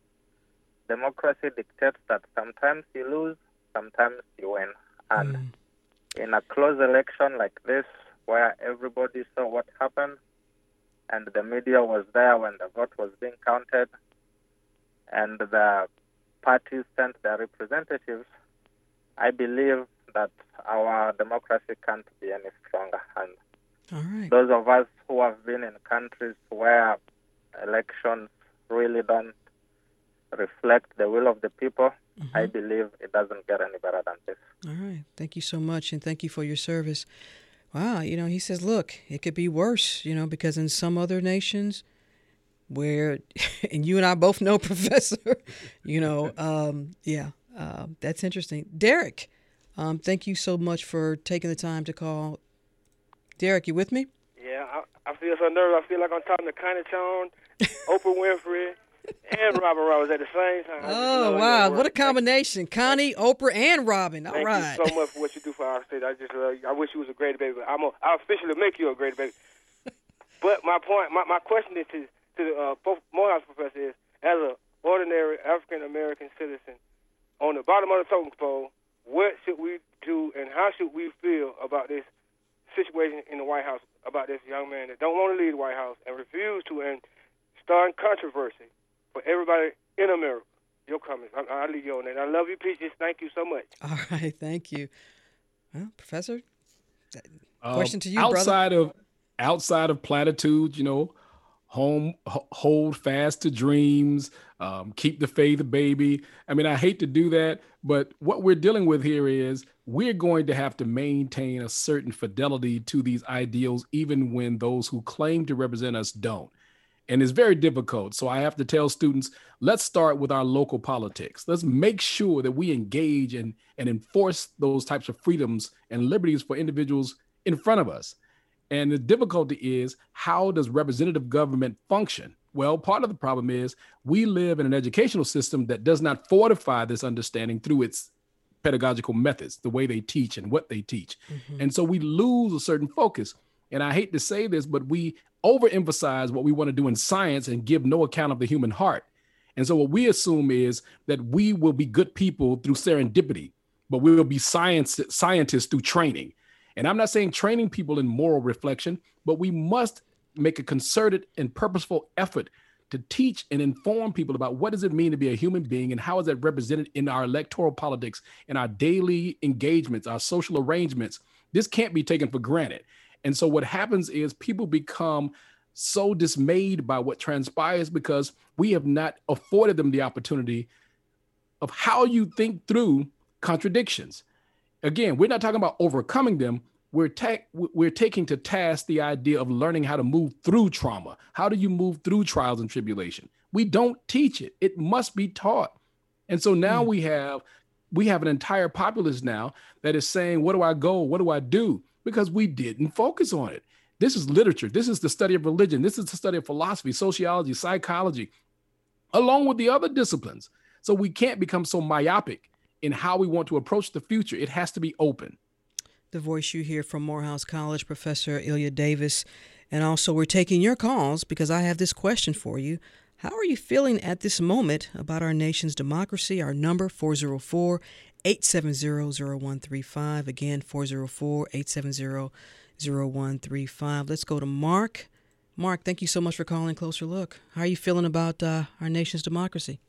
[SPEAKER 14] democracy dictates that sometimes you lose, sometimes you win. And hmm. in a close election like this, where everybody saw what happened, and the media was there when the vote was being counted, and the parties sent their representatives, I believe that our democracy can't be any stronger. And
[SPEAKER 3] All right.
[SPEAKER 14] those of us who have been in countries where elections really don't reflect the will of the people, mm-hmm. I believe it doesn't get any better than this.
[SPEAKER 3] All right. Thank you so much, and thank you for your service. Wow. You know, he says, look, it could be worse, you know, because in some other nations where, and you and I both know, Professor, you know, um, yeah, uh, that's interesting. Derek, um, thank you so much for taking the time to call. Derek, you with me?
[SPEAKER 15] Yeah, I, I feel so nervous. I feel like I'm talking to Connie Tone, Oprah Winfrey, and Robin Roberts at the same time.
[SPEAKER 3] Oh, wow. What a combination. Connie, Oprah, and Robin. All
[SPEAKER 15] Thank
[SPEAKER 3] right.
[SPEAKER 15] you so much for what you do for our state. I just you. I wish you was a great baby. I'm a, I'll officially make you a great baby. but my point, my, my question is to to the uh, both Morehouse professor is, as an ordinary African American citizen, on the bottom of the totem pole, what should we do and how should we feel about this situation in the White House about this young man that don't want to leave the White House and refuse to and start controversy for everybody in America? Your comments. I, I'll leave you on that. I love you, Peaches. Thank you so much.
[SPEAKER 3] All right. Thank you. Well, Professor,
[SPEAKER 11] Um,
[SPEAKER 3] question to you, brother.
[SPEAKER 11] outside of outside of platitudes, you know, home hold fast to dreams, um, keep the faith, baby. I mean, I hate to do that, but what we're dealing with here is we're going to have to maintain a certain fidelity to these ideals, even when those who claim to represent us don't. And it's very difficult. So I have to tell students, let's start with our local politics. Let's make sure that we engage and, and enforce those types of freedoms and liberties for individuals in front of us. And the difficulty is how does representative government function? Well, part of the problem is we live in an educational system that does not fortify this understanding through its pedagogical methods, the way they teach and what they teach. Mm-hmm. And so we lose a certain focus. And I hate to say this, but we overemphasize what we want to do in science and give no account of the human heart. And so what we assume is that we will be good people through serendipity, but we will be science scientists through training. And I'm not saying training people in moral reflection, but we must make a concerted and purposeful effort to teach and inform people about what does it mean to be a human being and how is that represented in our electoral politics in our daily engagements our social arrangements this can't be taken for granted and so what happens is people become so dismayed by what transpires because we have not afforded them the opportunity of how you think through contradictions. Again, we're not talking about overcoming them. We're, ta- we're taking to task the idea of learning how to move through trauma. How do you move through trials and tribulation? We don't teach it. It must be taught. And so now mm. we have we have an entire populace now that is saying, "What do I go? What do I do?" Because we didn't focus on it. This is literature. This is the study of religion. This is the study of philosophy, sociology, psychology, along with the other disciplines. So we can't become so myopic in how we want to approach the future. It has to be open.
[SPEAKER 3] The voice you hear from Morehouse College, Professor Ilya Davis. And also, we're taking your calls because I have this question for you. How are you feeling at this moment about our nation's democracy? Our number 404 870 0135. Again, 404 870 0135. Let's go to Mark. Mark, thank you so much for calling Closer Look. How are you feeling about uh, our nation's democracy?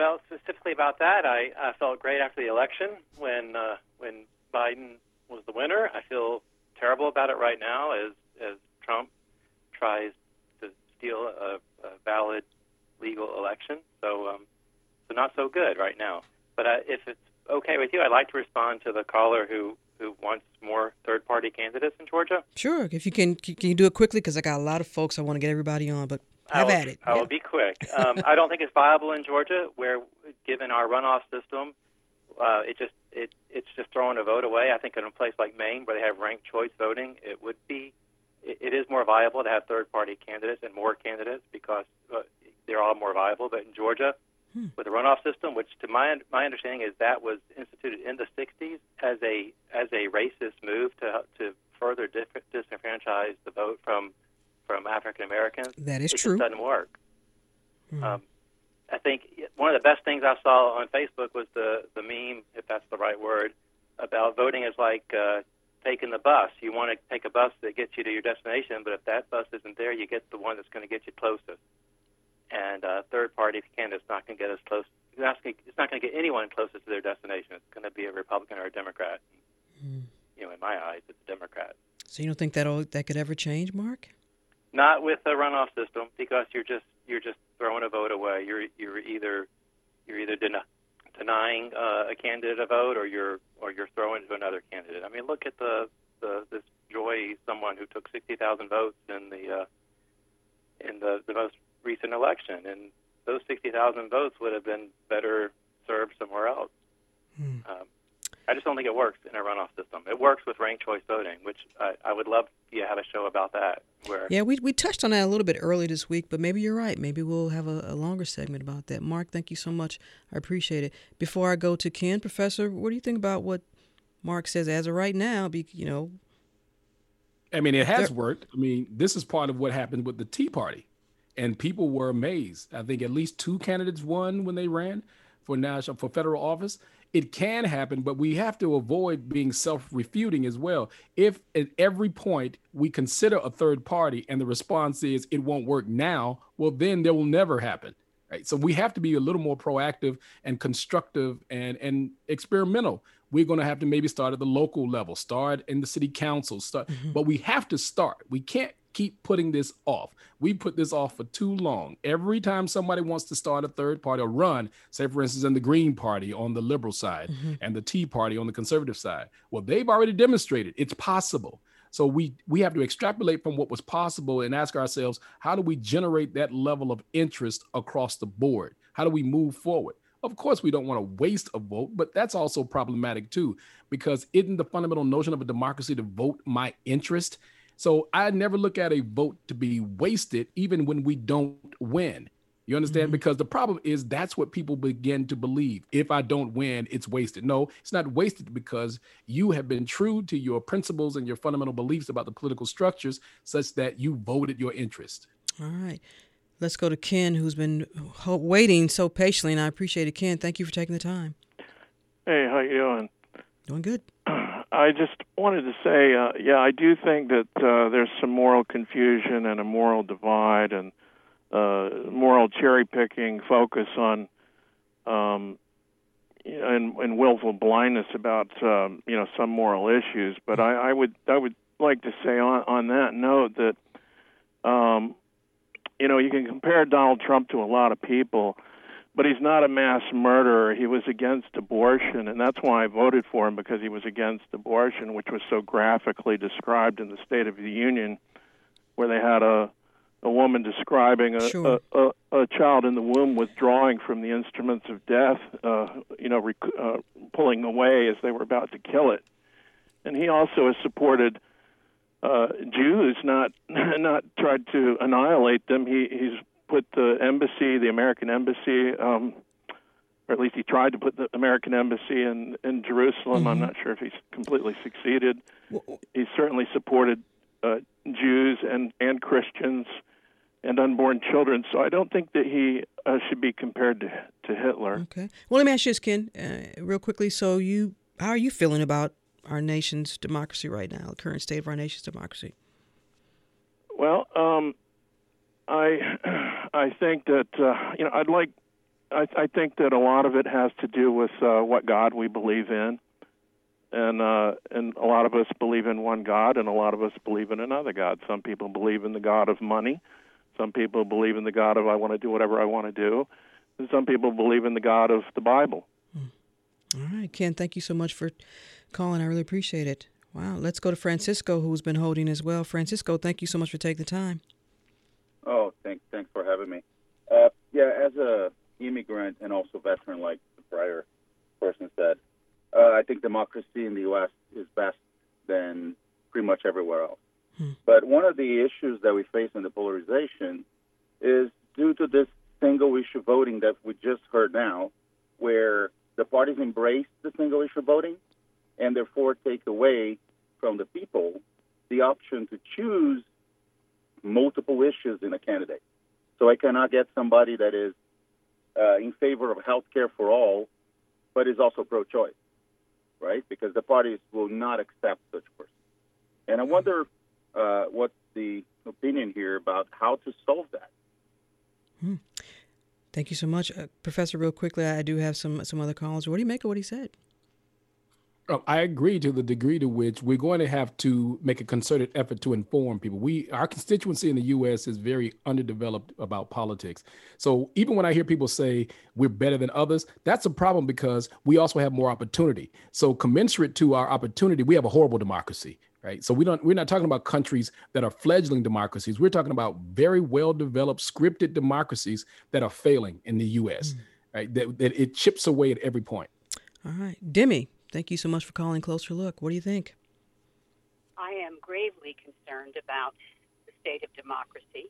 [SPEAKER 16] Well, specifically about that, I, I felt great after the election when uh, when Biden was the winner. I feel terrible about it right now as as Trump tries to steal a, a valid legal election. So, um, so not so good right now. But uh, if it's okay with you, I'd like to respond to the caller who who wants more third party candidates in Georgia.
[SPEAKER 3] Sure, if you can, can you do it quickly? Because I got a lot of folks I want to get everybody on, but have
[SPEAKER 16] will,
[SPEAKER 3] at it.
[SPEAKER 16] I will be quick. Um, I don't think it's viable in Georgia, where given our runoff system, uh, it just it it's just throwing a vote away. I think in a place like Maine, where they have ranked choice voting, it would be it, it is more viable to have third party candidates and more candidates because uh, they're all more viable. But in Georgia, hmm. with the runoff system, which to my my understanding is that was instituted in the '60s as a as a racist move to to further disenfranchise the vote from from African Americans.
[SPEAKER 3] That is
[SPEAKER 16] it
[SPEAKER 3] true.
[SPEAKER 16] It doesn't work. Hmm. Um, I think one of the best things I saw on Facebook was the the meme, if that's the right word, about voting is like uh, taking the bus. You want to take a bus that gets you to your destination, but if that bus isn't there, you get the one that's going to get you closest. And uh, third party candidate's not going to get us close. It's not going to get anyone closest to their destination. It's going to be a Republican or a Democrat. Mm. You know, in my eyes, it's a Democrat.
[SPEAKER 3] So you don't think that that could ever change, Mark?
[SPEAKER 16] Not with the runoff system, because you're just you're just throwing a vote away. You're you're either you're either den- denying uh, a candidate a vote, or you're or you're throwing to another candidate. I mean, look at the the this Joy, someone who took sixty thousand votes in the uh, in the the most recent election, and those sixty thousand votes would have been better served somewhere else. Hmm. Um, I just don't think it works in a runoff system. It works with ranked choice voting, which I, I would love to have a show about that. Where
[SPEAKER 3] yeah, we we touched on that a little bit early this week, but maybe you're right. Maybe we'll have a, a longer segment about that. Mark, thank you so much. I appreciate it. Before I go to Ken, Professor, what do you think about what Mark says as of right now? Be you know.
[SPEAKER 11] I mean, it has worked. I mean, this is part of what happened with the Tea Party, and people were amazed. I think at least two candidates won when they ran for national for federal office it can happen, but we have to avoid being self refuting as well. If at every point we consider a third party and the response is it won't work now, well, then there will never happen. Right. So we have to be a little more proactive and constructive and, and experimental. We're going to have to maybe start at the local level, start in the city council, start, mm-hmm. but we have to start. We can't keep putting this off. We put this off for too long. Every time somebody wants to start a third party or run, say for instance in the Green Party on the liberal side mm-hmm. and the Tea Party on the conservative side, well, they've already demonstrated it's possible. So we we have to extrapolate from what was possible and ask ourselves, how do we generate that level of interest across the board? How do we move forward? Of course, we don't want to waste a vote, but that's also problematic too, because isn't the fundamental notion of a democracy to vote my interest? So I never look at a vote to be wasted, even when we don't win. You understand? Mm-hmm. Because the problem is that's what people begin to believe. If I don't win, it's wasted. No, it's not wasted because you have been true to your principles and your fundamental beliefs about the political structures such that you voted your interest.
[SPEAKER 3] All right. Let's go to Ken, who's been waiting so patiently, and I appreciate it. Ken, thank you for taking the time.
[SPEAKER 17] Hey, how you doing?
[SPEAKER 3] Doing good.
[SPEAKER 17] I just wanted to say, uh, yeah, I do think that uh, there's some moral confusion and a moral divide and uh, moral cherry picking, focus on um, and, and willful blindness about um, you know some moral issues. But I, I would I would like to say on on that note that um, you know you can compare Donald Trump to a lot of people, but he's not a mass murderer. He was against abortion, and that's why I voted for him because he was against abortion, which was so graphically described in the State of the Union, where they had a a woman describing a,
[SPEAKER 3] Sure.
[SPEAKER 17] a, a, a child in the womb withdrawing from the instruments of death, uh, you know, rec- uh, pulling away as they were about to kill it. And he also has supported uh, Jews, not not tried to annihilate them. He he's put the embassy, the American embassy, um, or at least he tried to put the American embassy in in Jerusalem. I'm not sure if he's completely succeeded. He certainly supported uh, Jews and and Christians and unborn children. So I don't think that he uh, should be compared to to Hitler.
[SPEAKER 3] Okay. Well, let me ask you this, Ken, uh, real quickly. So, you, how are you feeling about our nation's democracy right now, the current state of our nation's democracy?
[SPEAKER 17] Well, um, I I think that uh, you know I'd like I, I think that a lot of it has to do with uh, what God we believe in, and uh, and a lot of us believe in one God, and a lot of us believe in another God. Some people believe in the God of money, some people believe in the God of I want to do whatever I want to do, and some people believe in the God of the Bible.
[SPEAKER 3] All right, Ken, thank you so much for calling. I really appreciate it. Wow. Let's go to Francisco, who's been holding as well. Francisco, thank you so much for taking the time.
[SPEAKER 18] Oh, thanks, thanks for having me. Uh, yeah, as a immigrant and also veteran, like the prior person said, uh, I think democracy in the U.S. is best than pretty much everywhere else. But one of the issues that we face in the polarization is due to this single issue voting that we just heard now, where the parties embrace the single issue voting and therefore take away from the people the option to choose multiple issues in a candidate. So I cannot get somebody that is uh, in favor of health care for all, but is also pro choice, right? Because the parties will not accept such person. And I wonder uh, the opinion here about how to solve that.
[SPEAKER 3] Thank you so much. Uh, Professor, real quickly, I do have some some other calls. What do you make of what he said?
[SPEAKER 11] Oh, I agree to the degree to which we're going to have to make a concerted effort to inform people. We, our constituency in the U.S. is very underdeveloped about politics. So even when I hear people say we're better than others, that's a problem because we also have more opportunity. So commensurate to our opportunity, we have a horrible democracy, right? So we don't, we're not talking about countries that are fledgling democracies. We're talking about very well-developed, scripted democracies that are failing in the U.S. Mm. Right? That, that it chips away at every point.
[SPEAKER 3] All right, Demi, thank you so much for calling Closer Look. What do you think?
[SPEAKER 19] I am gravely concerned about the state of democracy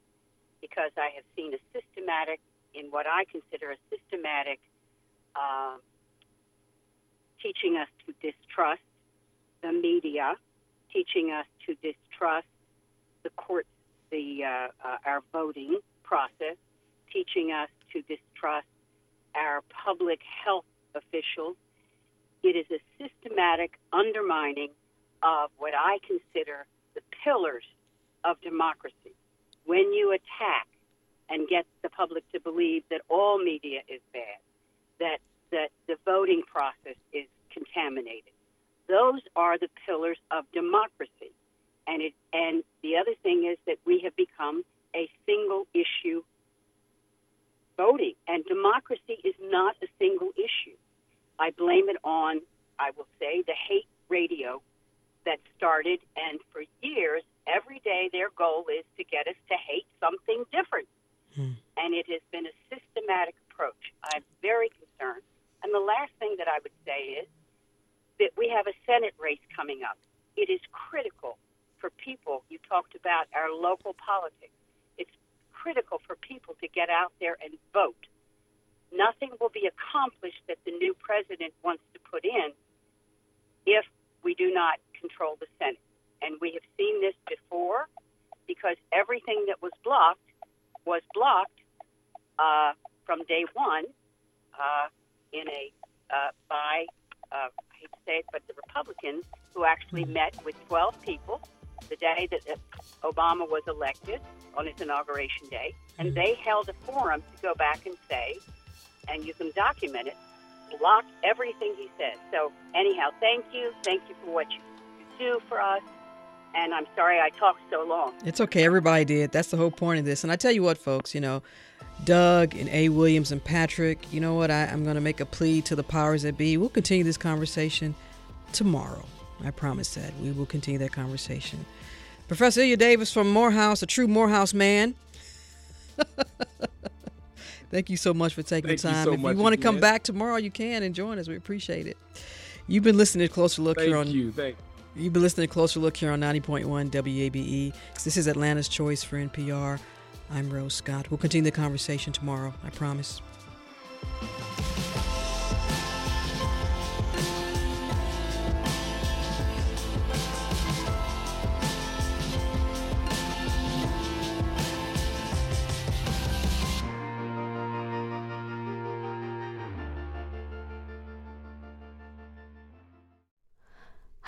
[SPEAKER 19] because I have seen a systematic, in what I consider a systematic, uh, teaching us to distrust the media, teaching us to distrust the courts, the uh, uh, our voting process, teaching us to distrust our public health officials. It is a systematic undermining of what I consider the pillars of democracy. When you attack and get the public to believe that all media is bad, that that the voting process is contaminated, those are the pillars of democracy. And it and the other thing is that we have become a single issue voting, and democracy is not a single issue. I blame it on, I will say, the hate radio that started, and for years, every day, their goal is to get us to hate something different. Hmm. And it has been a systematic approach. I'm very concerned. And the last thing that I would say is that we have a Senate race coming up. It is critical for people. You talked about our local politics. It's critical for people to get out there and vote. Nothing will be accomplished that the new president wants to put in if we do not control the Senate. And we have seen this before because everything that was blocked was blocked uh, from day one uh, in a uh, by uh, I hate to say it, but the Republicans who actually met with 12 people the day that uh, Obama was elected on his inauguration day, and they held a forum to go back and say, and you can document it, block everything he says. So anyhow, thank you, thank you for what you, do for us, and I'm sorry I talked so long.
[SPEAKER 3] It's okay. Everybody did. That's the whole point of this. And I tell you what, folks, you know, Doug and A. Williams and Patrick. You know what? I, I'm going to make a plea to the powers that be. We'll continue this conversation tomorrow. I promise that. We will continue that conversation. Professor Ilya Davis from Morehouse, a true Morehouse man. Thank you so much for taking
[SPEAKER 11] Thank
[SPEAKER 3] the
[SPEAKER 11] you
[SPEAKER 3] time.
[SPEAKER 11] so
[SPEAKER 3] if you want to come back tomorrow, you can and join us. We appreciate it. You've been listening to Closer Look here
[SPEAKER 11] Thank
[SPEAKER 3] on
[SPEAKER 11] you. Thank you.
[SPEAKER 3] You've been listening to Closer Look here on 90.1 WABE. This is Atlanta's Choice for NPR. I'm Rose Scott. We'll continue the conversation tomorrow, I promise.